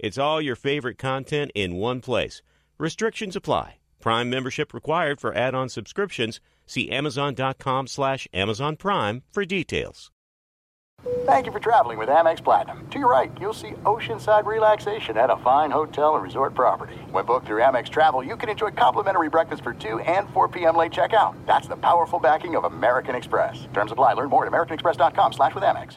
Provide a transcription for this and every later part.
It's all your favorite content in one place. Restrictions apply. Prime membership required for add-on subscriptions. See Amazon.com slash Amazon Prime for details. Thank you for traveling with Amex Platinum. To your right, you'll see oceanside relaxation at a fine hotel and resort property. When booked through Amex Travel, you can enjoy complimentary breakfast for 2 and 4 p.m. late checkout. That's the powerful backing of American Express. Terms apply. Learn more at americanexpress.com slash with Amex.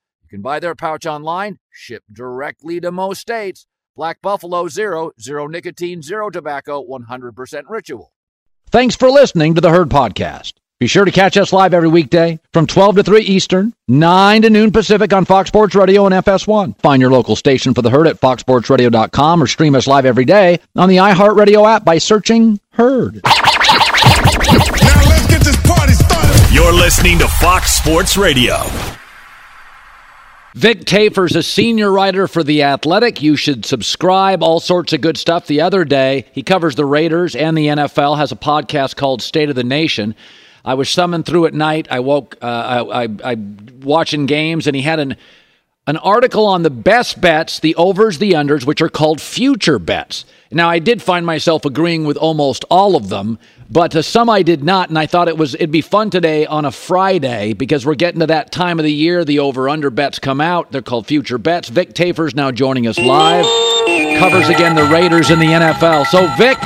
You can buy their pouch online, ship directly to most states. Black Buffalo Zero, zero nicotine, zero tobacco, 100% ritual. Thanks for listening to the Herd Podcast. Be sure to catch us live every weekday from 12 to 3 Eastern, 9 to noon Pacific on Fox Sports Radio and FS1. Find your local station for the herd at foxsportsradio.com or stream us live every day on the iHeartRadio app by searching Herd. Now let's get this party started. You're listening to Fox Sports Radio. Vic Tafur's a senior writer for The Athletic. You should subscribe, all sorts of good stuff. The other day, he covers the Raiders and the NFL, has a podcast called State of the Nation. I was summoned through at night. I woke, uh, I, I, I watching games, and he had an an article on the best bets, the overs, the unders, which are called future bets. Now, I did find myself agreeing with almost all of them, but to some I did not, and I thought it was it'd be fun today on a Friday because we're getting to that time of the year. The over/under bets come out. They're called future bets. Vic Tafur's now joining us live. Covers again the Raiders in the NFL. So, Vic,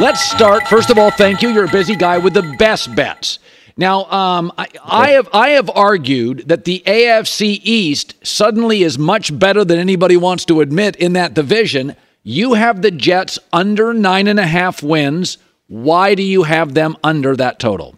let's start. First of all, thank you. You're a busy guy with the best bets. Now, um, I, I, have I have argued that the AFC East suddenly is much better than anybody wants to admit in that division. You have the Jets under nine and a half wins. Why do you have them under that total?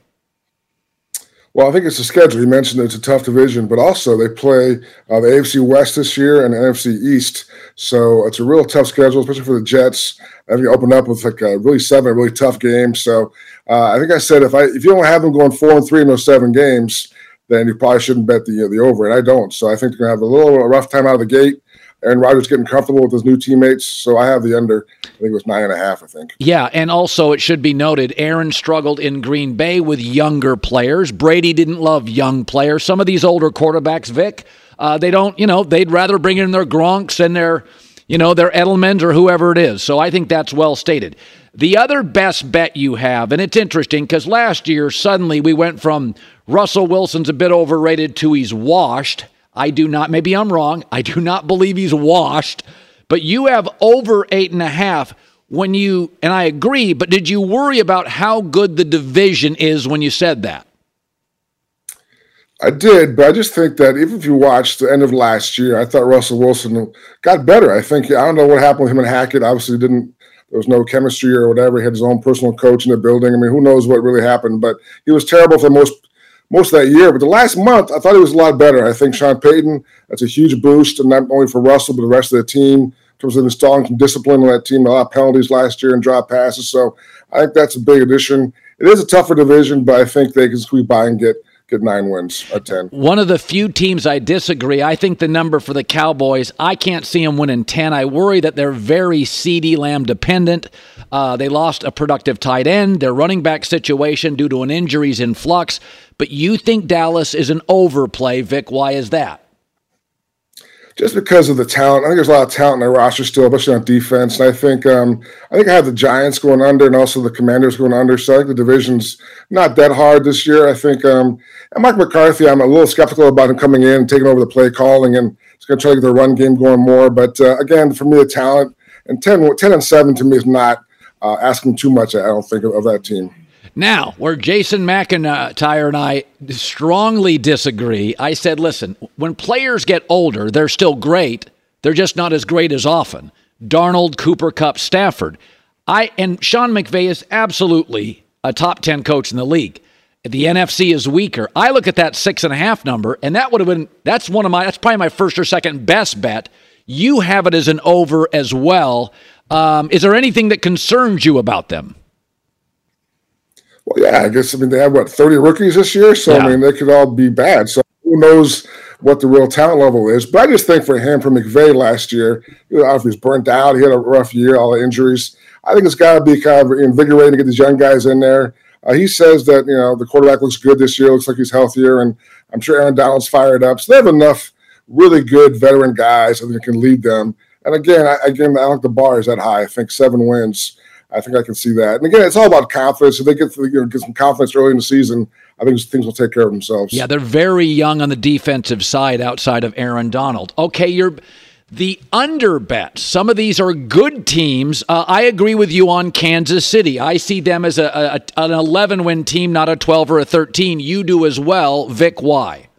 Well, I think it's the schedule. You mentioned it's a tough division, but also they play uh, the AFC West this year and the NFC East. So it's a real tough schedule, especially for the Jets. I think you open up with like a really seven really tough games. So uh, I think I said if I if you don't have them going four and three in those seven games, then you probably shouldn't bet the the over. And I don't. So I think they're gonna have a little rough time out of the gate. Aaron Rodgers getting comfortable with his new teammates. So I have the under. I think it was nine and a half. I think. Yeah, and also it should be noted, Aaron struggled in Green Bay with younger players. Brady didn't love young players. Some of these older quarterbacks, Vic, uh, they don't. You know, they'd rather bring in their Gronks and their, you know, their Edelmans or whoever it is. So I think that's well stated. The other best bet you have, and it's interesting because last year suddenly we went from Russell Wilson's a bit overrated to he's washed. I do not, maybe I'm wrong. I do not believe he's washed, but you have over eight and a half when you, and I agree, but did you worry about how good the division is when you said that? I did, but I just think that even if you watched the end of last year, I thought Russell Wilson got better. I think I don't know what happened with him and Hackett. Obviously, didn't there was no chemistry or whatever. He had his own personal coach in the building. I mean, who knows what really happened? But he was terrible for most most of that year. But the last month, I thought he was a lot better. I think Sean Payton, that's a huge boost, and not only for Russell, but the rest of the team in terms of installing some discipline on that team. A lot of penalties last year and drop passes. So I think that's a big addition. It is a tougher division, but I think they can squeeze by and get get nine wins at 10. One of the few teams I disagree. I think the number for the Cowboys, I can't see them winning 10. I worry that they're very CeeDee Lamb dependent. Uh, they lost a productive tight end. Their running back situation due to an injuries in flux. But you think Dallas is an overplay, Vic. Why is that? Just because of the talent. I think there's a lot of talent in their roster still, especially on defense. And I think um, I think I have the Giants going under and also the Commanders going under. So I think the division's not that hard this year. I think um, and Mike McCarthy, I'm a little skeptical about him coming in and taking over the play calling and he's going to try to get the run game going more. But uh, again, for me, the talent and 10, 10 and seven to me is not uh, asking too much. I don't think of, of that team. Now, where Jason McIntyre and I strongly disagree, I said, listen, when players get older, they're still great. They're just not as great as often. Donald, Cooper Kupp, Stafford. I and Sean McVay is absolutely a top 10 coach in the league. The NFC is weaker. I look at that six and a half number, and that would have been that's one of my that's probably my first or second best bet. You have it as an over as well. Um, is there anything that concerns you about them? Well, yeah, I guess I mean they have what thirty rookies this year, so Yeah. I mean they could all be bad. So who knows what the real talent level is? But I just think for him, for McVay last year, you know, if he's burnt out, he had a rough year, all the injuries. I think it's got to be kind of invigorating to get these young guys in there. Uh, he says that you know the quarterback looks good this year, looks like he's healthier, and I'm sure Aaron Donald's fired up. So they have enough really good veteran guys that can lead them. And again, I, again, I don't think the bar is that high. I think seven wins. I think I can see that. And again, it's all about confidence. If they get you know, get some confidence early in the season, I think things will take care of themselves. Yeah, they're very young on the defensive side outside of Aaron Donald. Okay, you're the under bet. Some of these are good teams. Uh, I agree with you on Kansas City. I see them as a, a an 11 win team, not a 12 or a 13. You do as well. Vic, why?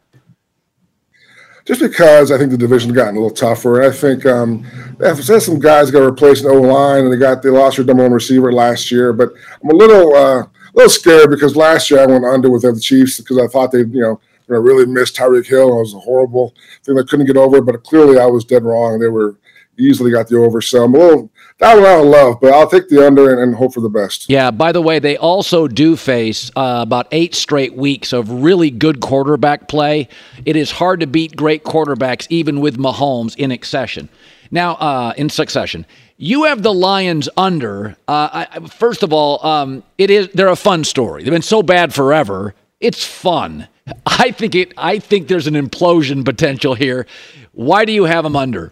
Just because I think the division's gotten a little tougher. And I think um, there's some guys got replaced in O line, and they got they lost their number one receiver last year. But I'm a little uh, a little scared because last year I went under with the Chiefs because I thought they you know really missed Tyreek Hill. It was a horrible thing they couldn't get over. But clearly I was dead wrong. They were easily got the over. So I'm a little that one I don't love, but I'll take the under and, and hope for the best. Yeah, by the way, they also do face uh, about eight straight weeks of really good quarterback play. It is hard to beat great quarterbacks, even with Mahomes in succession. Now, uh, in succession, you have the Lions under. Uh, I, first of all, um, it is they're a fun story. They've been so bad forever. It's fun. I think it. I think there's an implosion potential here. Why do you have them under?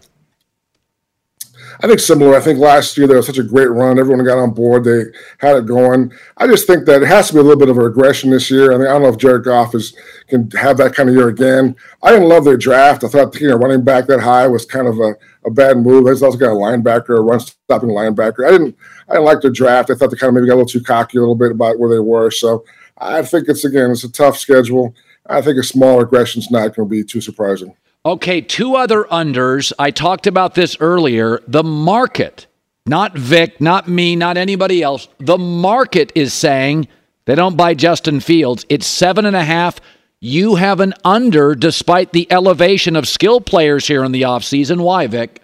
I think similar. I think last year there was such a great run. Everyone got on board. They had it going. I just think that it has to be a little bit of a regression this year. I mean, I don't know if Jared Goff is can have that kind of year again. I didn't love their draft. I thought you know running back that high was kind of a, a bad move. They also got a linebacker, a run stopping linebacker. I didn't I didn't like their draft. I thought they kind of maybe got a little too cocky a little bit about where they were. So I think it's again it's a tough schedule. I think a small regression is not going to be too surprising. Okay, two other unders. I talked about this earlier. The market, not Vic, not me, not anybody else. The market is saying they don't buy Justin Fields. It's seven and a half. You have an under despite the elevation of skill players here in the offseason. Why, Vic?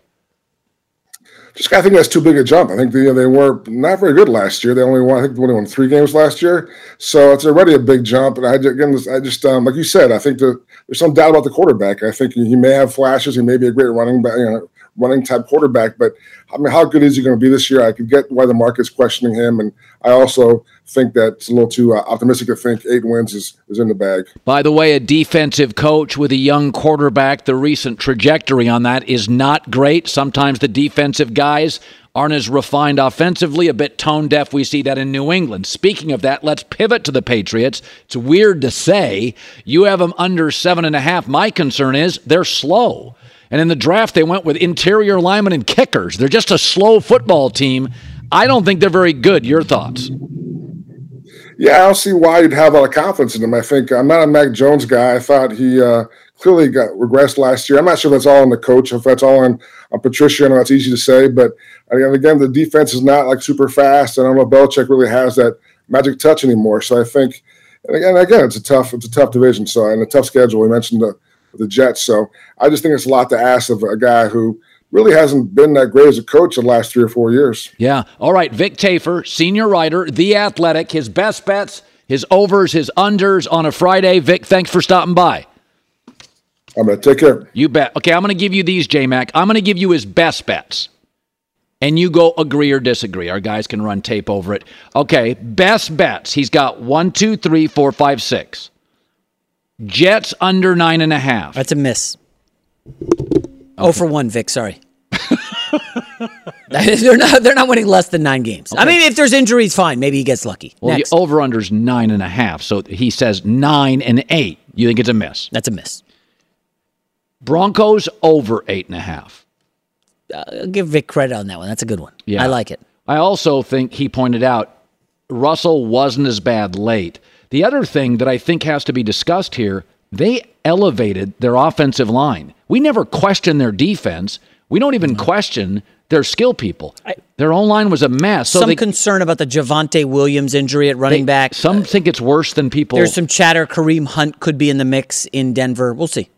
Just I think that's too big a jump. I think they, they were not very good last year. They only won I think they only won three games last year, so it's already a big jump. And I again, I just um, like you said, I think that there's some doubt about the quarterback. I think he may have flashes. He may be a great running back, you know, running type quarterback. But I mean, how good is he going to be this year? I could get why the market's questioning him, and I also think that it's a little too uh, optimistic to think eight wins is is in the bag. By the way, a defensive coach with a young quarterback, the recent trajectory on that is not great. Sometimes the defensive guys aren't as refined offensively, a bit tone deaf. We see that in New England. Speaking of that, let's pivot to the Patriots. It's weird to say you have them under seven and a half. My concern is they're slow. And in the draft, they went with interior linemen and kickers. They're just a slow football team. I don't think they're very good. Your thoughts? Yeah, I don't see why you'd have a lot of confidence in him. I think I'm not a Mac Jones guy. I thought he uh, clearly got regressed last year. I'm not sure if that's all on the coach, if that's all on, on Patricia. I know it's easy to say, but again, again, the defense is not like super fast. and I don't know if Belichick really has that magic touch anymore. So I think, and again, again, it's a tough, it's a tough division. So and a tough schedule. We mentioned the the Jets. So I just think it's a lot to ask of a guy who really hasn't been that great as a coach in the last three or four years. Yeah. All right. Vic Tafur, senior writer, The Athletic, his best bets, his overs, his unders on a Friday. Vic, thanks for stopping by. I'm going to take care. You bet. Okay, I'm going to give you these, J Mac. I'm going to give you his best bets. And you go agree or disagree. Our guys can run tape over it. Okay, best bets. He's got one, two, three, four, five, six. Jets under nine and a half. That's a miss. Oh for one, Vic. Sorry. they're not. They're not winning less than nine games. I mean, if there's injuries, fine. Maybe he gets lucky. Well, Next. the over under's nine and a half. So he says nine and eight. You think it's a miss? That's a miss. Broncos over eight and a half. I'll give Vic credit on that one. That's a good one. Yeah. I like it. I also think he pointed out Russell wasn't as bad late. The other thing that I think has to be discussed here, they elevated their offensive line. We never questioned their defense. We don't even question their skill people. their own line was a mess. So some they, concern about the Javonte Williams injury at running they- back. Some uh, think it's worse than people. There's some chatter. Kareem Hunt could be in the mix in Denver. We'll see.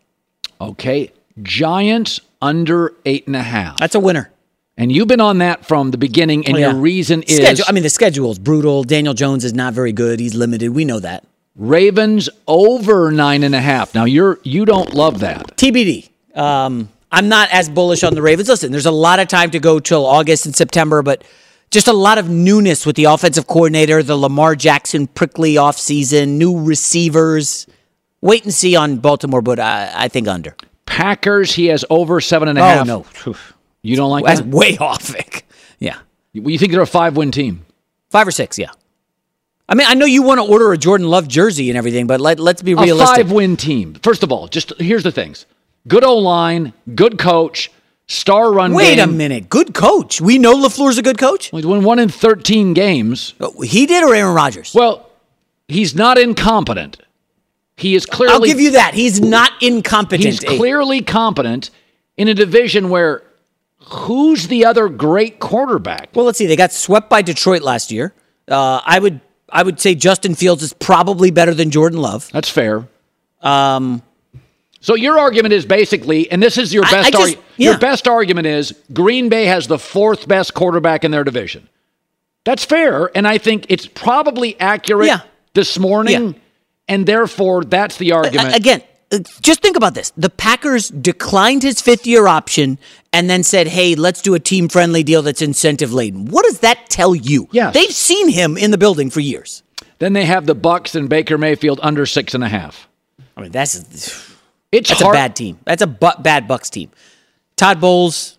okay, Giants under eight and a half. That's a winner. And you've been on that from the beginning, and Oh, yeah. your reason is Schedule. I mean, the schedule is brutal. Daniel Jones is not very good. He's limited. We know that. Ravens over nine and a half. Now you're you don't love that. TBD. Um, I'm not as bullish on the Ravens. Listen, there's a lot of time to go till August and September, but just a lot of newness with the offensive coordinator, the Lamar Jackson prickly offseason, new receivers. Wait and see on Baltimore, but I, I think under. Packers, he has over seven and a Oh, half. no. You don't like That's that? way off, Vic. Yeah. You think they're a five win team? Five or six, yeah. I mean, I know you want to order a Jordan Love jersey and everything, but let, let's be A realistic. five win team. First of all, just here's the things good O line, good coach, star run Wait game. a minute. Good coach. We know LaFleur's a good coach. He's won one in 13 games. Oh, he did or Aaron Rodgers? Well, he's not incompetent. He is clearly. I'll give you that. He's not incompetent. He's eh? clearly competent in a division where who's the other great quarterback? Well, let's see. They got swept by Detroit last year. Uh, I would I would say Justin Fields is probably better than Jordan Love. That's fair. Um, so your argument is basically, and this is your best I just- argu- yeah. your best argument is Green Bay has the fourth best quarterback in their division. That's fair, and I think it's probably accurate Yeah. this morning, Yeah. and therefore that's the argument. A- Again, just think about this. The Packers declined his fifth year option and then said, hey, let's do a team friendly deal that's incentive laden. What does that tell you? Yes. They've seen him in the building for years. then they have the Bucks and Baker Mayfield under six and a half. I mean, that's It's that's hard. a bad team. That's a bu- bad Bucks team. Todd Bowles,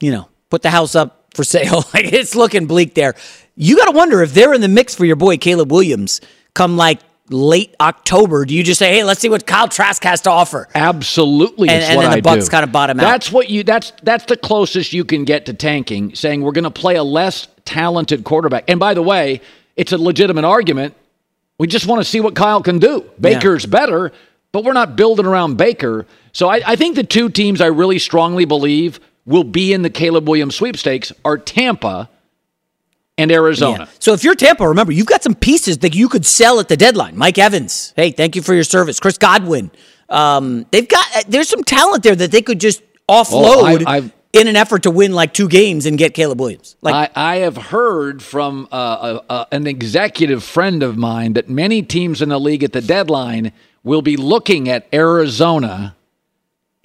you know, put the house up for sale. like it's looking bleak there. You got to wonder if they're in the mix for your boy Caleb Williams come like late October. Do you just say, "Hey, let's see what Kyle Trask has to offer"? Absolutely, And- and then the Bucks do. kinda bottom out. That's what you. That's that's the closest you can get to tanking. Saying we're going to play a less talented quarterback. And by the way, it's a legitimate argument. We just want to see what Kyle can do. Baker's better, but we're not building around Baker. So I, I think the two teams I really strongly believe will be in the Caleb Williams sweepstakes are Tampa and Arizona. Yeah. So if you're Tampa, remember you've got some pieces that you could sell at the deadline. Mike Evans, hey, thank you for your service. Chris Godwin, um, they've got uh, there's some talent there that they could just offload I- I've- in an effort to win like two games and get Caleb Williams. Like I, I have heard from uh, uh, uh, an executive friend of mine that many teams in the league at the deadline will be looking at Arizona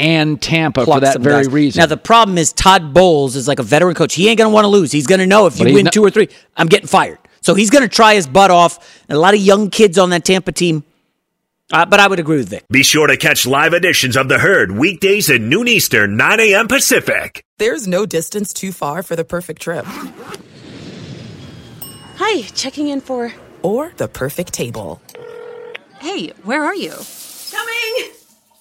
and Tampa pluck for that very guys. reason. Now the problem is Todd Bowles is like a veteran coach. He ain't gonna want to lose. He's gonna know if you win not- two or three, I'm getting fired. So he's gonna try his butt off. And a lot of young kids on that Tampa team. Uh, but I would agree with Vic. Be sure to catch live editions of The Herd weekdays at noon Eastern, 9 a.m. Pacific. There's no distance too far for the perfect trip. Hi, checking in for. Or the perfect table. Hey, where are you? Coming!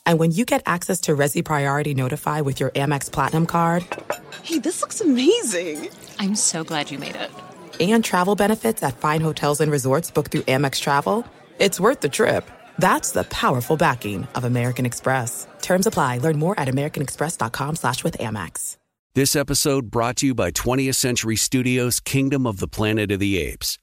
And when you get access to Resy Priority Notify with your Amex Platinum card Hey, this looks amazing. I'm so glad you made it. and travel benefits at fine hotels and resorts booked through Amex Travel, it's worth the trip. That's the powerful backing of American Express. Terms apply. Learn more at americanexpress.com slash with Amex. This episode brought to you by 20th Century Studios' Kingdom of the Planet of the Apes.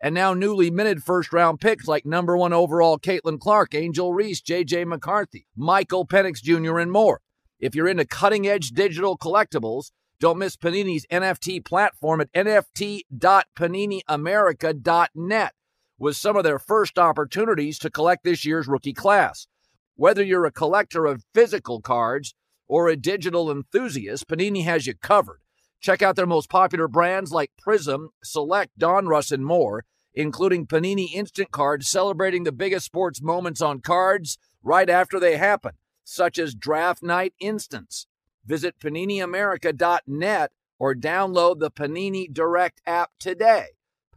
And now newly minted first round picks like number one overall Caitlin Clark, Angel Reese, JJ McCarthy, Michael Penix Jr., and more. If you're into cutting edge digital collectibles, don't miss Panini's NFT platform at nft.paniniamerica.net with some of their first opportunities to collect this year's rookie class. Whether you're a collector of physical cards or a digital enthusiast, Panini has you covered. Check out their most popular brands like Prism, Select, Donruss, and more, including Panini Instant Cards celebrating the biggest sports moments on cards right after they happen, such as Draft Night Instants. Visit PaniniAmerica.net or download the Panini Direct app today.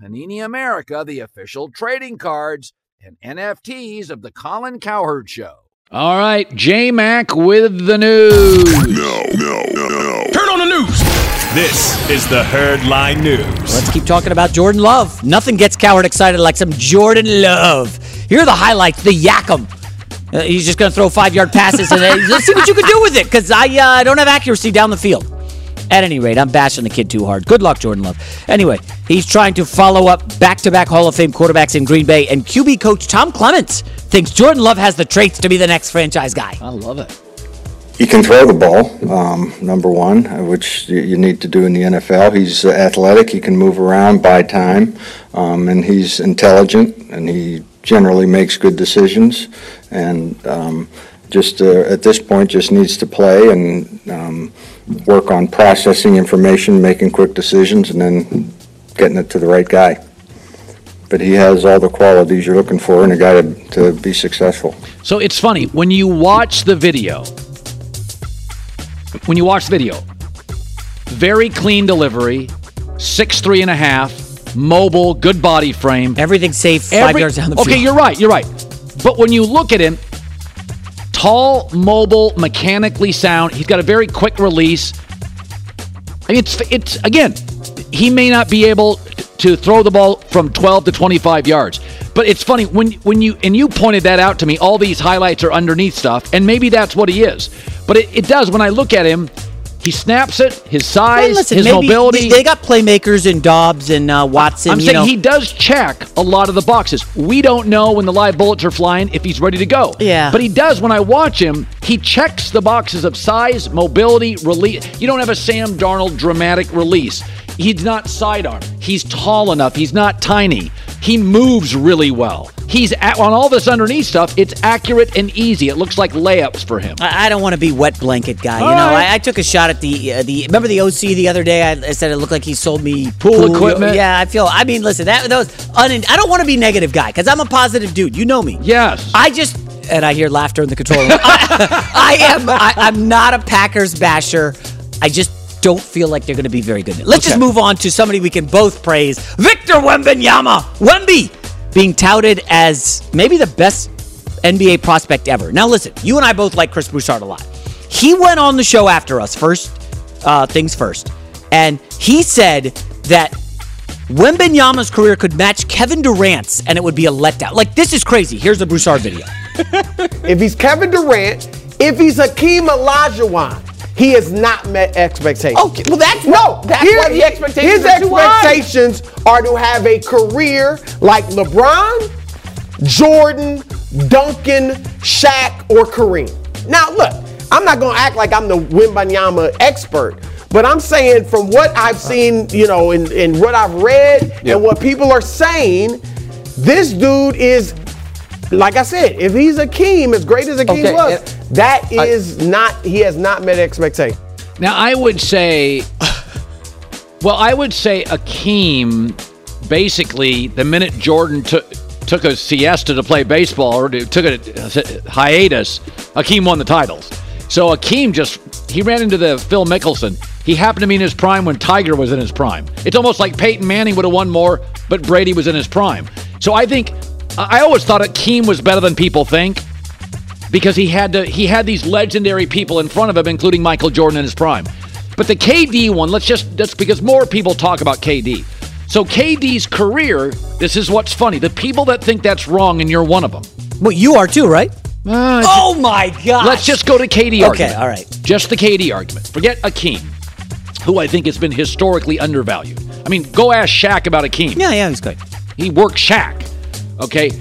Panini America, the official trading cards and NFTs of the Colin Cowherd Show. All right, J Mac with the news. No, no, no, no. Turn on the news. This is the Herd Line News. Let's keep talking about Jordan Love. Nothing gets Cowherd excited like some Jordan Love. Here are the highlights. The Yakum. Uh, he's just going to throw five yard passes and uh, let's see what you can do with it because I uh, don't have accuracy down the field. At any rate, I'm bashing the kid too hard. Good luck, Jordan Love. Anyway, he's trying to follow up back to back Hall of Fame quarterbacks in Green Bay, and QB coach Tom Clements thinks Jordan Love has the traits to be the next franchise guy. I love it. He can throw the ball, um, number one, which you- need to do in the NFL. He's uh, athletic, he can move around, buy time, um, and he's intelligent, and he generally makes good decisions. And um, just uh, at this point, just needs to play and um, work on processing information, making quick decisions, and then getting it to the right guy. But he has all the qualities you're looking for in a guy to, to be successful. So it's funny when you watch the video. When you watch the video, very clean delivery, six three and a half, mobile, good body frame, everything safe, five yards down the Okay, you're right. You're right. But when you look at him, tall, mobile, mechanically sound. He's got a very quick release. I mean, it's it's again, he may not be able to throw the ball from 12 to 25 yards. But it's funny when when you and you pointed that out to me. All these highlights are underneath stuff, and maybe that's what he is. But it, it does when I look at him. He snaps it. His size, Well, listen, his mobility. They got playmakers in Doubs and uh, Watson. I'm saying know. he does check a lot of the boxes. We don't know when the live bullets are flying if he's ready to go. Yeah. But he does when I watch him. He checks the boxes of size, mobility, release. You don't have a Sam Darnold dramatic release. He's not sidearm. He's tall enough. He's not tiny. He moves really well. He's at, on all this underneath stuff. It's accurate and easy. It looks like layups for him. I I don't want to be wet blanket guy. You know, right. I, I took a shot at the uh, the. Remember the OC the other day? I, I said it looked like he sold me Pool equipment? Yeah, I feel. I mean, listen, that, was. Un, I don't want to be negative guy because I'm a positive dude. You know me. Yes. I just and I hear laughter in the control room. I, I am. I, I'm not a Packers basher. I just don't feel like they're going to be very good. Let's just move on to somebody we can both praise. Victor Wembanyama. Wemby being touted as maybe the best NBA prospect ever. Now listen, you and I both like Chris Broussard a lot. He went on the show after us first, uh, things first, and he said that Wembanyama's career could match Kevin Durant's, and it would be a letdown. Like this is crazy. Here's the Broussard video. if he's Kevin Durant, if he's Hakeem Olajuwon, he has not met expectations. Okay, well, that's no. what- that's here- why the expectations His are too high. expectations are to have a career like LeBron, Jordan, Duncan, Shaq, or Kareem. Now, look, I'm not gonna act like I'm the Wembanyama expert. But I'm saying from what I've seen, you know, and, and what I've read Yeah. and what people are saying, this dude is like I said, if he's a Akeem, as great as Akeem Okay, was, and- that is not, he has not met expectations. Now, I would say, well, I would say Akeem, basically, the minute Jordan took took a siesta to play baseball or to- took a hiatus, Akeem won the titles. So Akeem just he ran into the Phil Mickelson. He happened to be in his prime when Tiger was in his prime. It's almost like Peyton Manning would have won more, but Brady was in his prime. So I think I I always thought Akeem was better than people think because he had to he had these legendary people in front of him, including Michael Jordan in his prime. But the KD one, let's just that's because more people talk about KD. So KD's career, this is what's funny. The people that think that's wrong, and you're one of them. Well, you are too, right? Uh, oh my God! Let's just go to KD Okay, argument. all right. Just the KD argument. Forget Akeem, who I think has been historically undervalued. I mean, go ask Shaq about Akeem. Yeah, yeah, he's good. he worked Shaq. Okay.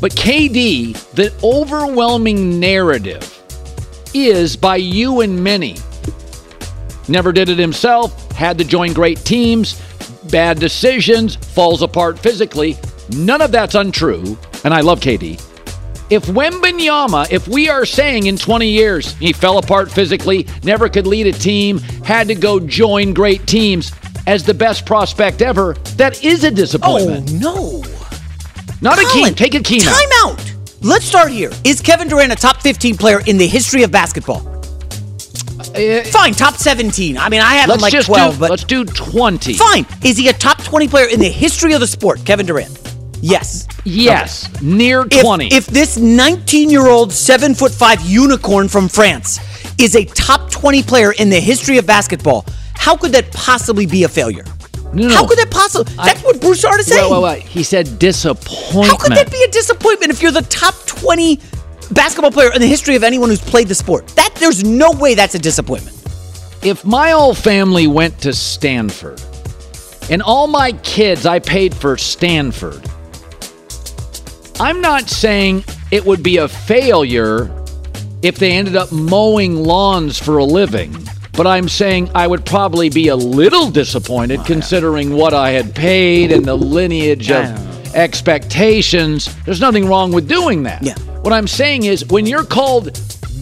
But KD, the overwhelming narrative is by you and many. Never did it himself, had to join great teams, bad decisions, falls apart physically. None of that's untrue, and I love KD. If Wembanyama, if we are saying in 20 years he fell apart physically, never could lead a team, had to go join great teams as the best prospect ever, that is a disappointment. Oh no. Not a Colin, key. Take a key now. Time out. Let's start here. Is Kevin Durant a top 15 player in the history of basketball? Fine, top 17. I mean, I have him Uh, like just 12, do, but let's do 20. fine. Is he a top 20 player in the history of the sport, Kevin Durant? Yes. Yes, near If- 20. If, this 19 year old, seven foot five unicorn from France is a top 20 player in the history of basketball, how could that possibly be a failure? No, How no. could that possibly? That's what Broussard is saying. Wait, wait, wait. He said disappointment. How could that be a disappointment if you're the top 20 basketball player in the history of anyone who's played the sport? That there's no way that's a disappointment. if my whole family went to Stanford and all my kids I paid for Stanford, I'm not saying it would be a failure if they ended up mowing lawns for a living. But I'm saying I would probably be a little disappointed considering what I had paid and the lineage of expectations. There's nothing wrong with doing that. Yeah. What I'm saying is when you're called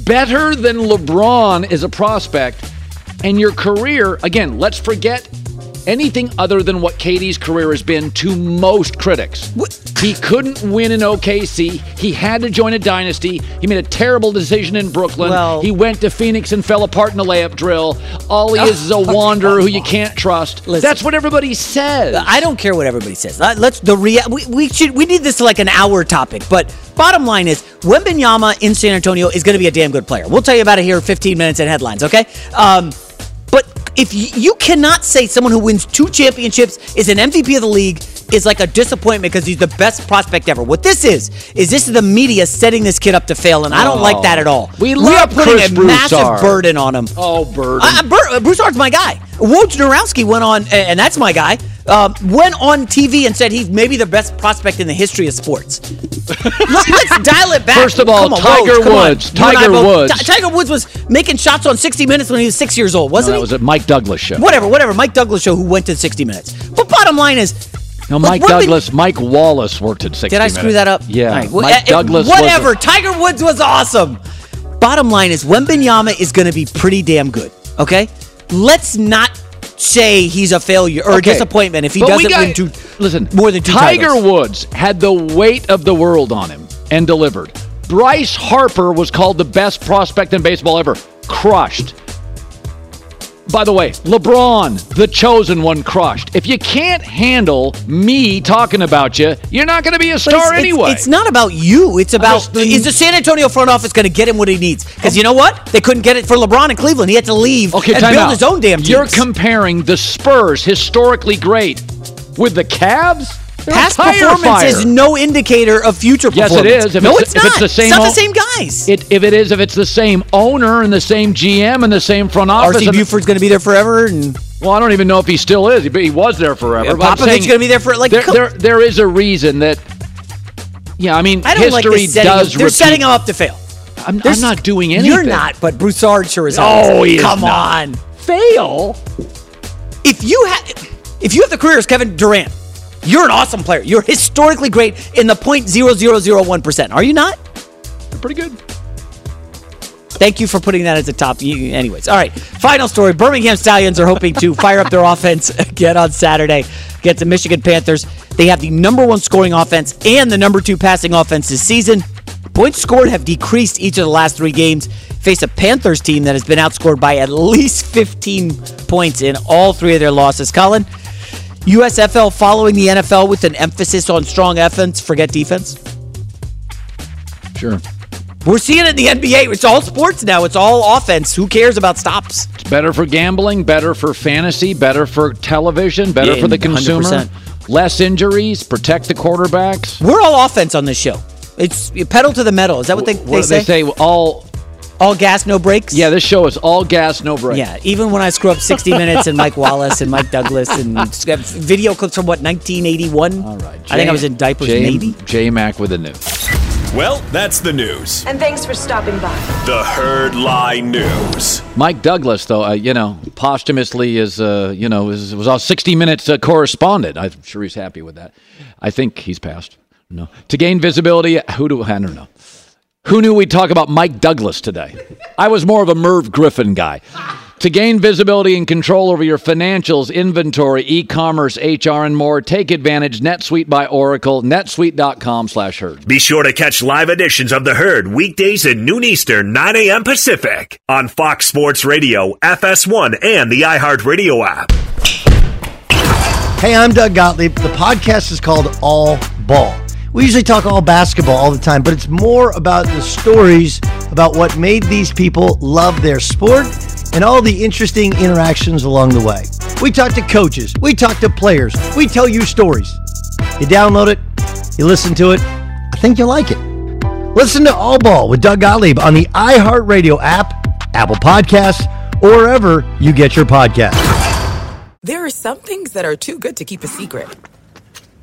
better than LeBron as a prospect and your career, again, let's forget anything other than what KD's career has been to most critics. He couldn't win in OKC. He had to join a dynasty. He made a terrible decision in Brooklyn. Well- he went to Phoenix and fell apart in a layup drill. All he is is a wanderer who you can't trust. Listen. That's what everybody says. I don't care what everybody says. Let- Let's the rea- we, we should we need this like an hour topic. But bottom line is, Wembanyama in San Antonio is going to be a damn good player. We'll tell you about it here in 15 minutes in headlines. Okay. Um, but if you, you cannot say someone who wins two championships is an MVP of the league is like a disappointment because he's the best prospect ever. What this is is this is the media setting this kid up to fail, and I don't like that at all. We we are putting Chris a massive burden on him. Oh, burden. I, Bur- uh, Broussard's my guy. Wojnarowski went on, and that's my guy. Um, went on TV and said he's maybe the best prospect in the history of sports. Let- Let's dial it back. First of all, on, Tiger Woj. Woods. You and I Tiger both- Woods. Ti- Tiger Woods was making shots on 60 Minutes when he was six years old, wasn't that he? was Mike Douglas show. whatever, whatever. Mike Douglas show who went to 60 Minutes. But bottom line is, No, Mike Douglas. Mike Wallace worked at 60 did I screw Minutes. that up? Yeah. Right, well, Mike eh, Douglas. was a- Whatever. Tiger Woods was awesome. Bottom line is, Wembanyama is going to be pretty damn good. Okay, let's not say he's a failure or Okay. a disappointment if he But doesn't got- win two. Listen, more than two Tiger titles. Woods had the weight of the world on him and delivered. Bryce Harper was called the best prospect in baseball ever. Crushed. By the way, LeBron, the chosen one, crushed. If you can't handle me talking about you, you're not going to be a star it's, it's- anyway. It's, not about you. It's about just- is the San Antonio front office going to get him what he needs? Because you know what? They couldn't get it for LeBron in Cleveland. He had to leave Okay, and build out. his own damn teams. You're comparing the Spurs, historically great, with the Cavs. They're a Past performance fire. is no indicator of future Yes, it performance. is. If no, it's, it's, if not. it's the same, It's not the same guys. It, if it is, if it's the same owner and the same GM and the same front office. RC Buford's going to be there forever, and well, I don't even know if he still is. He, he was there forever. Yeah, but I'm Popovich's gonna be there for, like, there, there, there is a reason that. Yeah, I mean, I don't like history this setting does. him, They're repeat. setting him up to fail. I'm, I'm not doing anything. You're not, but Broussard sure is. Oh, he is Come not. on. fail. If you had, if you have the career as Kevin Durant, you're an awesome player. You're historically great in the 0.0001%. Are you not? Pretty good. Thank you for putting that as a top. Anyways, all right. Final story: Birmingham Stallions are hoping to fire up their offense again on Saturday against the Michigan Panthers. They have the number one scoring offense and the number two passing offense this season. Points scored have decreased each of the last three games. Face a Panthers team that has been outscored by at least 15 points in all three of their losses. Colin, USFL following the NFL with an emphasis on strong offense, forget defense. Sure. We're seeing it in the NBA. It's all sports now. It's all offense. Who cares about stops? It's better for gambling, better for fantasy, better for television, better Yeah, for the 100%. consumer. Less injuries, protect the quarterbacks. We're all offense on this show. It's pedal to the metal. Is that what they, What they do say? they say? All All gas, no breaks. Yeah, this show is all gas, no breaks. Yeah, even when I screw up 60 Minutes and Mike Wallace and Mike Douglas and video clips from what 1981. All right, I think I was in diapers, J, maybe. J Mac with the news. Well, that's the news. And thanks for stopping by. The Herd Lie News. Mike Douglas, though, uh, you know, posthumously is, uh, you know, is, was all 60 Minutes uh, correspondent. I'm sure he's happy with that. I think he's passed. No, to gain visibility, who do I don't know. Who knew we'd talk about Mike Douglas today? I was more of a Merv Griffin guy. To gain visibility and control over your financials, inventory, e-commerce, HR, and more, take advantage NetSuite by Oracle, netsuite.com slash herd. Be sure to catch live editions of The Herd weekdays at noon Eastern, 9 a.m. Pacific on Fox Sports Radio, FS1, and the iHeartRadio app. Hey, I'm Doug Gottlieb. The podcast is called All Ball. We usually talk all basketball all the time, but it's more about the stories about what made these people love their sport and all the interesting interactions along the way. We talk to coaches, we talk to players, we tell you stories. You download it, you listen to it, I think you'll like it. Listen to All Ball with Doug Gottlieb on the iHeartRadio app, Apple Podcasts, or wherever you get your podcasts. There are some things that are too good to keep a secret.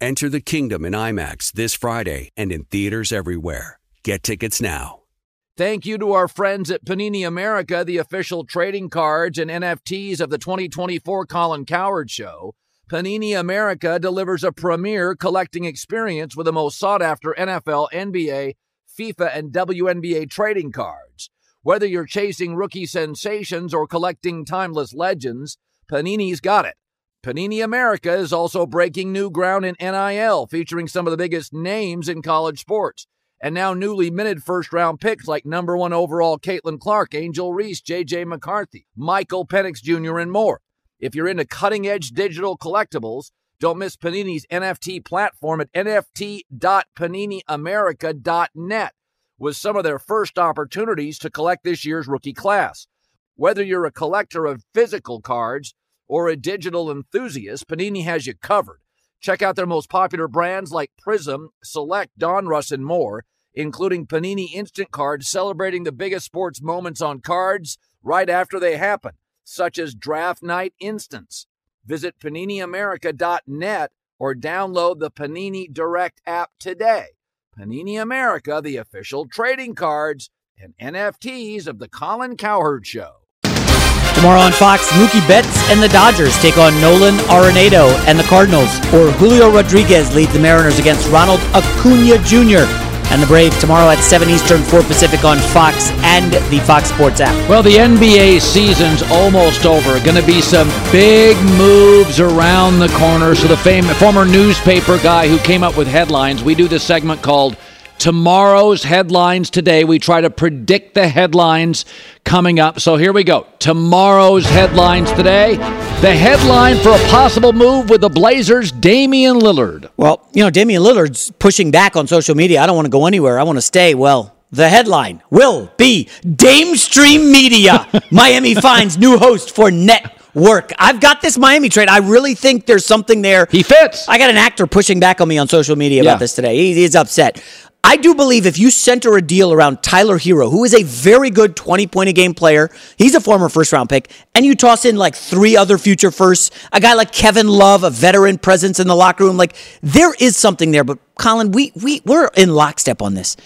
Enter the kingdom in IMAX this Friday and in theaters everywhere. Get tickets now. Thank you to our friends at Panini America, the official trading cards and NFTs of the 2024 Colin Cowherd Show. Panini America delivers a premier collecting experience with the most sought after NFL, NBA, FIFA, and WNBA trading cards. Whether you're chasing rookie sensations or collecting timeless legends, Panini's got it. Panini America is also breaking new ground in NIL, featuring some of the biggest names in college sports. And now newly minted first round picks like number one overall Caitlin Clark, Angel Reese, JJ McCarthy, Michael Penix Jr., and more. If you're into cutting edge digital collectibles, don't miss Panini's NFT platform at nft.paniniamerica.net with some of their first opportunities to collect this year's rookie class. Whether you're a collector of physical cards or a digital enthusiast, Panini has you covered. Check out their most popular brands like Prism, Select, Donruss, and more, including Panini Instant Cards celebrating the biggest sports moments on cards right after they happen, such as Draft Night Instants. Visit PaniniAmerica.net or download the Panini Direct app today. Panini America, the official trading cards and NFTs of the Colin Cowherd Show. Tomorrow on Fox, Mookie Betts and the Dodgers take on Nolan Arenado and the Cardinals, or Julio Rodriguez leads the Mariners against Ronald Acuna Jr. and the Braves tomorrow at 7 Eastern, 4 Pacific on Fox and the Fox Sports app. Well, the NBA season's almost over. Going to be some big moves around the corner. So the fam- former newspaper guy who came up with headlines, we do this segment called Tomorrow's headlines today. We try to predict the headlines coming up. So here we go. Tomorrow's headlines today. The headline for a possible move with the Blazers, Damian Lillard. Well, you know, Damian Lillard's pushing back on social media. I don't want to go anywhere. I want to stay. Well, the headline will be Dame Stream Media. Miami finds new host for network. I've got this Miami trade. I really think there's something there. He fits. I got an actor pushing back on me on social media Yeah. about this today. He, he's upset. I do believe if you center a deal around Tyler Herro, who is a very good 20 point a game player, he's a former first round pick, and you toss in like three other future firsts, a guy like Kevin Love, a veteran presence in the locker room, like there is something there. But Colin, we we we're in lockstep on this.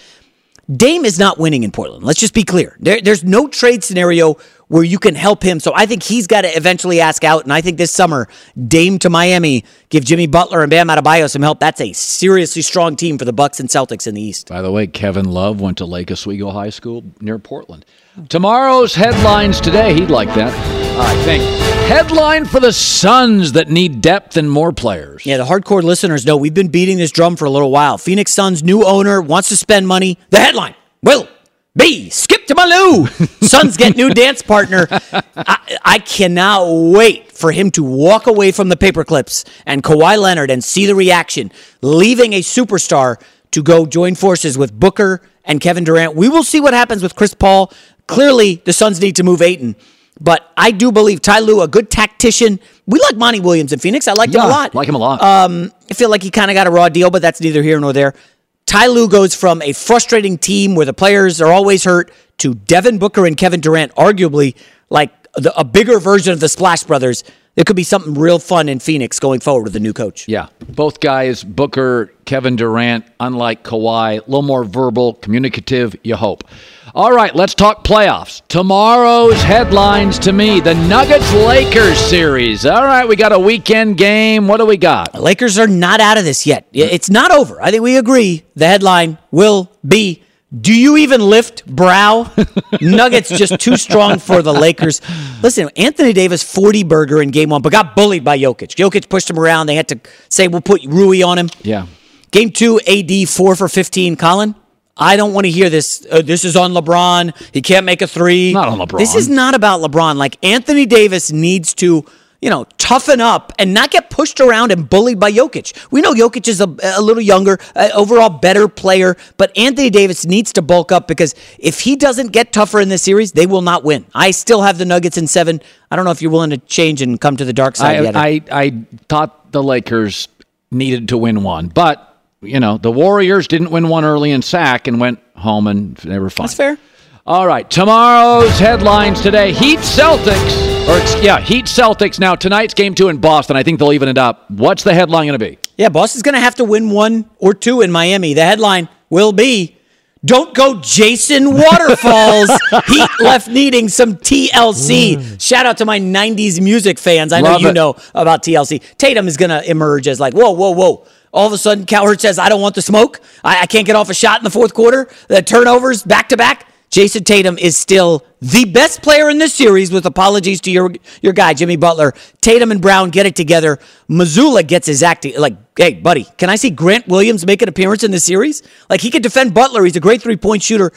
Dame is not winning in Portland. Let's just be clear. There, there's no trade scenario where you can help him. So I think he's got to eventually ask out. And I think this summer, Dame to Miami, give Jimmy Butler and Bam Adebayo some help. That's a seriously strong team for the Bucks and Celtics in the East. By the way, Kevin Love went to Lake Oswego High School near Portland. Tomorrow's headlines today, he'd like that, I think. Headline for the Suns that need depth and more players. Yeah, the hardcore listeners know we've been beating this drum for a little while. Phoenix Suns new owner wants to spend money. The headline will be skip to Malou. Suns get new dance partner. I, I cannot wait for him to walk away from the paperclips and Kawhi Leonard and see the reaction, leaving a superstar to go join forces with Booker and Kevin Durant. We will see what happens with Chris Paul. Clearly, the Suns need to move Ayton. But I do believe Ty Lue, a good tactician. We like Monty Williams in Phoenix. I liked Yeah, him a lot. like him a lot. Um, I feel like he kind of got a raw deal, but that's neither here nor there. Ty Lue goes from a frustrating team where the players are always hurt to Devin Booker and Kevin Durant, arguably like the, a bigger version of the Splash Brothers. There could be something real fun in Phoenix going forward with the new coach. Yeah, both guys, Booker, Kevin Durant, unlike Kawhi, a little more verbal, communicative, you hope. All right, let's talk playoffs. Tomorrow's headlines to me the Nuggets Lakers series. All right, we got a weekend game. What do we got? Lakers are not out of this yet. It's not over. I think we agree. The headline will be Do you even lift brow? Nuggets just too strong for the Lakers. Listen, Anthony Davis 40 burger in game one, but got bullied by Jokic. Jokic pushed him around. They had to say, We'll put Rui on him. Yeah. Game two, AD 4 for 15. Colin? I don't want to hear this. Uh, this is on LeBron. He can't make a three. Not on LeBron. This is not about LeBron. Like Anthony Davis needs to, you know, toughen up and not get pushed around and bullied by Jokic. We know Jokic is a, a little younger, uh, overall better player, but Anthony Davis needs to bulk up because if he doesn't get tougher in this series, they will not win. I still have the Nuggets in seven. I don't know if you're willing to change and come to the dark side I, yet. I, I thought the Lakers needed to win one, but you know the Warriors didn't win one early in sack and went home and they were fine. That's fair. All right, tomorrow's headlines today: Heat Celtics, or yeah, Heat Celtics. Now tonight's game two in Boston. I think they'll even it up. What's the headline going to be? Yeah, Boston's going to have to win one or two in Miami. The headline will be Don't go Jason Waterfalls. Heat left needing some TLC. Mm. Shout out to my 90s music fans. I know you it. know about TLC. Tatum is going to emerge as like, whoa, whoa, whoa. All of a sudden, Cowherd says, I don't want the smoke. I, I can't get off a shot in the fourth quarter. The turnovers back to back. Jayson Tatum is still the best player in this series, with apologies to your your guy Jimmy Butler. Tatum and Brown get it together. Mazzulla gets his act like, hey, buddy, can I see Grant Williams make an appearance in this series? Like he could defend Butler. He's a great three point shooter.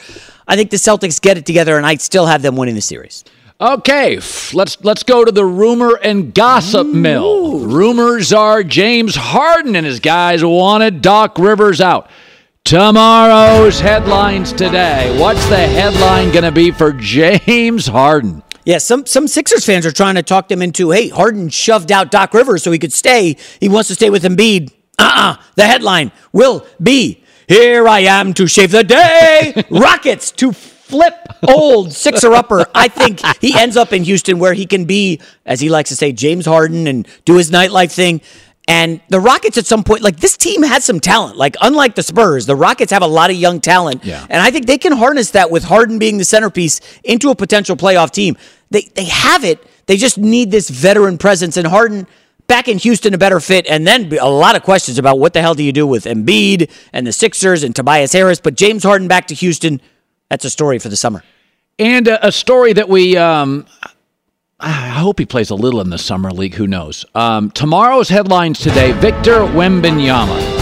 I think the Celtics get it together, and I still have them winning the series. Okay, let's let's go to the rumor and gossip mill. Rumors are James Harden and his guys wanted Doc Rivers out. Tomorrow's headlines today. What's the headline going to be for James Harden? Yeah, some some Sixers fans are trying to talk them into, hey, Harden shoved out Doc Rivers so he could stay. He wants to stay with Embiid. Uh-uh. The headline will be, here I am to shave the day. Rockets to flip old Sixer upper. I think he ends up in Houston where he can be, as he likes to say, James Harden and do his nightlife thing. And the Rockets at some point, like this team has some talent. Like unlike the Spurs, the Rockets have a lot of young talent. Yeah. And I think they can harness that with Harden being the centerpiece into a potential playoff team. They they have it. They just need this veteran presence. And Harden back in Houston a better fit. And then a lot of questions about what the hell do you do with Embiid and the Sixers and Tobias Harris. But James Harden back to Houston, that's a story for the summer. And a, a story that we, um, I hope he plays a little in the summer league. Who knows? Um, tomorrow's headlines today: Victor Wembanyama.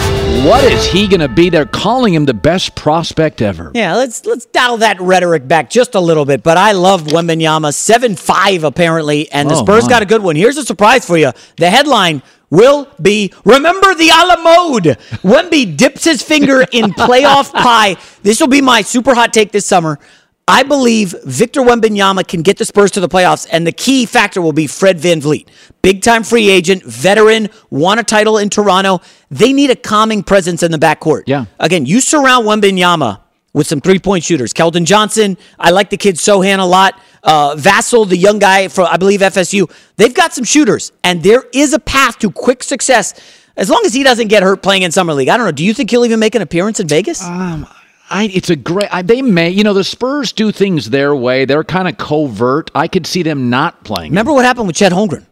What is he going to be? They're calling him the best prospect ever. Yeah, let's let's dial that rhetoric back just a little bit. But I love Wembanyama, seven five apparently, and the Oh, Spurs my. got a good one. Here's a surprise for you: the headline will be "Remember the a la mode." Wemby dips his finger in playoff pie. This will be my super hot take this summer. I believe Victor Wembanyama can get the Spurs to the playoffs, and the key factor will be Fred VanVleet. Big time free agent, veteran, won a title in Toronto. They need a calming presence in the backcourt. Yeah. Again, you surround Wembanyama with some three point shooters. Keldon Johnson, I like the kid Sochan a lot. Uh, Vassell, the young guy from, I believe, FSU. They've got some shooters, and there is a path to quick success as long as he doesn't get hurt playing in Summer League. I don't know. Do you think he'll even make an appearance in Vegas? Um, I, it's a great. I, they may, you know, the Spurs do things their way. They're kind of covert. I could see them not playing. Remember what happened with Chet Holmgren?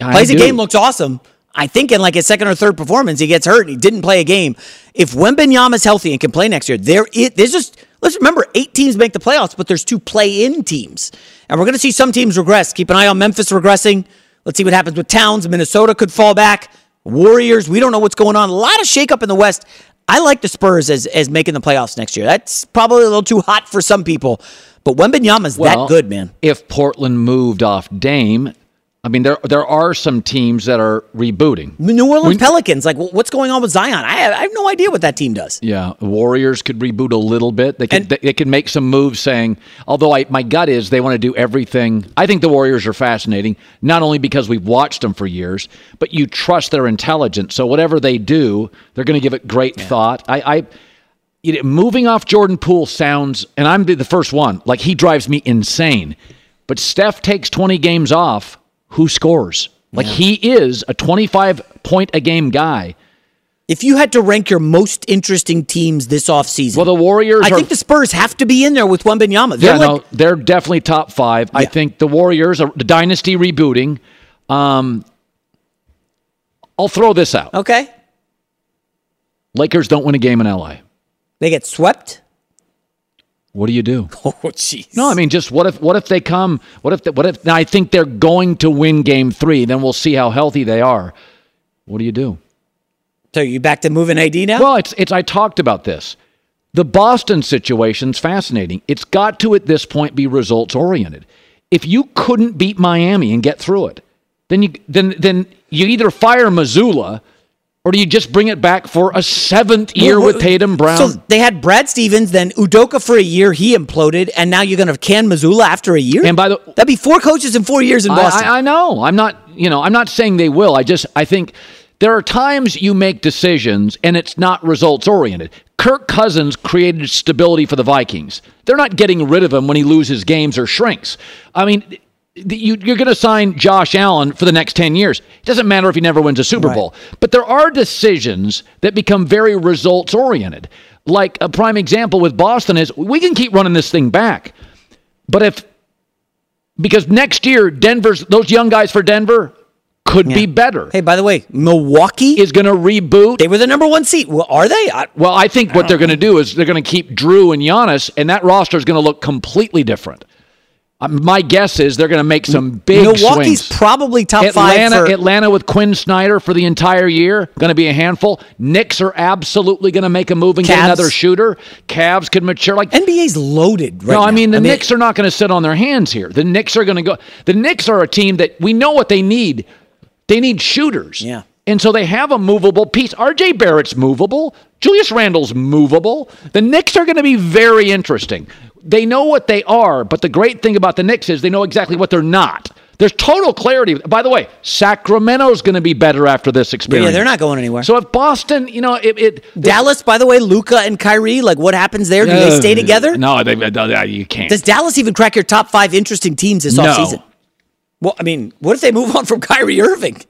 I Plays a game, looks awesome. I think in like his second or third performance, he gets hurt and he didn't play a game. If Wembanyama's healthy and can play next year, there it there's just let's remember eight teams make the playoffs, but there's two play-in teams, and we're going to see some teams regress. Keep an eye on Memphis regressing. Let's see what happens with Towns. Minnesota could fall back. Warriors, we don't know what's going on. A lot of shakeup in the West. I like the Spurs as as making the playoffs next year. That's probably a little too hot for some people, but Wembanyama's Well, that good, man. If Portland moved off Dame, I mean, there there are some teams that are rebooting. New Orleans Pelicans, like what's going on with Zion? I have, I have no idea what that team does. Yeah, Warriors could reboot a little bit. They could they, they could make some moves saying, although I, my gut is they want to do everything. I think the Warriors are fascinating, not only because we've watched them for years, but you trust their intelligence. So whatever they do, they're going to give it great thought. I, I you know, moving off Jordan Poole sounds, and I'm the the first one, like he drives me insane. But Steph takes 20 games off. Who scores? Like he is a 25 point a game guy. If you had to rank your most interesting teams this offseason, Well, the Warriors I are- think the Spurs have to be in there with Wembanyama. They're yeah, like, no, they're definitely top five. I think the Warriors are the dynasty rebooting. Um, I'll throw this out. Okay. Lakers don't win a game in LA. They get swept. What do you do? Oh, jeez. No, I mean, just what if what if they come? What if what if? Now I think they're going to win Game Three. Then we'll see how healthy they are. What do you do? So you back to moving AD now? Well, it's it's. I talked about this. The Boston situation's fascinating. It's got to at this point be results oriented. If you couldn't beat Miami and get through it, then you then then you either fire Mazzulla or do you just bring it back for a seventh year Well, with Tatum Brown? So they had Brad Stevens, then Udoka for a year. He imploded, and now you're going to can Mazzulla after a year. And by the that'd be four coaches in four years in I- Boston. I, I know. I'm not. You know. I'm not saying they will. I just. I think there are times you make decisions and it's not results oriented. Kirk Cousins created stability for the Vikings. They're not getting rid of him when he loses games or shrinks. I mean. You, you're going to sign Josh Allen for the next 10 years. It doesn't matter if he never wins a Super Right. Bowl. But there are decisions that become very results oriented. Like a prime example with Boston is we can keep running this thing back. But if because next year Denver's those young guys for Denver could be better. Hey, by the way, Milwaukee is going to reboot. They were the number one seed. Well, are they? I, well, I think what they're going to do is they're going to keep Jrue and Giannis, and that roster is going to look completely different. Uh, my guess is they're going to make some big Milwaukee's swings. probably top Atlanta, five for Atlanta with Quin Snyder for the entire year, going to be a handful. Knicks are absolutely going to make a move and get another shooter. Cavs could mature. Like NBA's loaded right no, I mean the I mean- Knicks are not going to sit on their hands here. The Knicks are going to go. The Knicks are a team that we know what they need. They need shooters. Yeah. And so they have a movable piece. RJ Barrett's movable. Julius Randle's movable. The Knicks are going to be very interesting. They know what they are, but the great thing about the Knicks is they know exactly what they're not. There's total clarity. By the way, Sacramento's going to be better after this experience. Yeah, they're not going anywhere. So if Boston, you know, it, it Dallas, by the way, Luka and Kyrie, like what happens there? Do they Uh, stay together? No, they, they- you can't. Does Dallas even crack your top five interesting teams this No. offseason? Well, I mean, what if they move on from Kyrie Irving?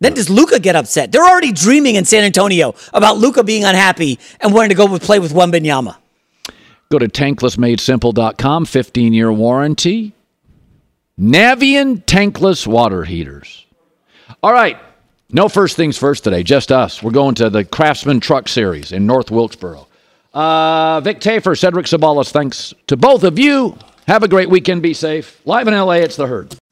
Then does Luka get upset? They're already dreaming in San Antonio about Luka being unhappy and wanting to go with, play with Wembanyama. Go to tanklessmadesimple.com, 15 year warranty. Navien tankless water heaters. All right. No first things first today, just us. We're going to the Craftsman Truck Series in North Wilkesboro. Uh, Vic Tafur, Cedric Sabalas, thanks to both of you. Have a great weekend. Be safe. Live in LA, it's The Herd.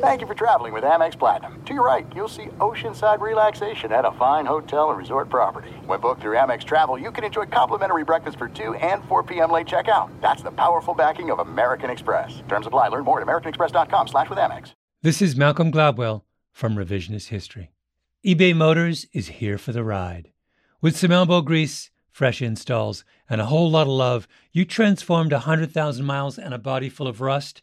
Thank you for traveling with Amex Platinum. To your right, you'll see oceanside relaxation at a fine hotel and resort property. When booked through Amex Travel, you can enjoy complimentary breakfast for 2 and 4 p.m. late checkout. That's the powerful backing of American Express. Terms apply. Learn more at americanexpress.com slash with Amex. This is Malcolm Gladwell from Revisionist History. eBay Motors is here for the ride. With some elbow grease, fresh installs, and a whole lot of love, you transformed a 100,000 miles and a body full of rust